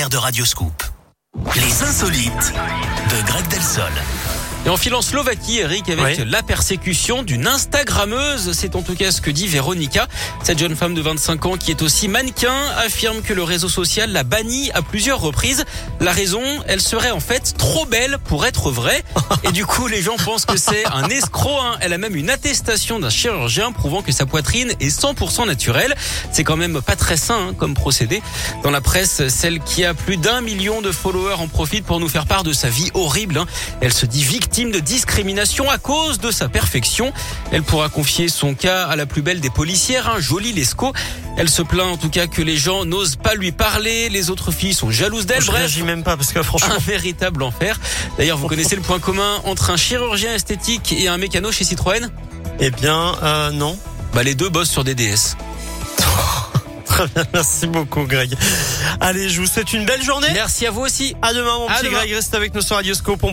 partenaire de Radioscoop. Les insolites de Greg Delsol. Et on file en Slovaquie, Eric, avec Oui. la persécution d'une Instagrammeuse. C'est en tout cas ce que dit Véronica. Cette jeune femme de 25 ans qui est aussi mannequin affirme que le réseau social l'a bannie à plusieurs reprises. La raison, elle serait en fait trop belle pour être vraie. Et du coup, les gens pensent que c'est un escroc. hein. Elle a même une attestation d'un chirurgien prouvant que sa poitrine est 100% naturelle. C'est quand même pas très sain hein, comme procédé. Dans la presse, celle qui a plus d'un million de followers en profite pour nous faire part de sa vie horrible. hein. Elle se dit victime de discrimination à cause de sa perfection. Elle pourra confier son cas à la plus belle des policières, hein, Jolie Lescaut. Elle se plaint en tout cas que les gens n'osent pas lui parler. Les autres filles sont jalouses d'elle. Bref, réagis même pas parce que franchement. un véritable enfer. D'ailleurs, vous connaissez le point commun entre un chirurgien esthétique et un mécano chez Citroën Eh bien, euh, non. Bah les deux bossent sur des DS. Très bien, merci beaucoup, Greg. Allez, je vous souhaite une belle journée. Merci à vous aussi. À demain, mon À petit demain. Greg. Reste avec nous sur Radioscope. On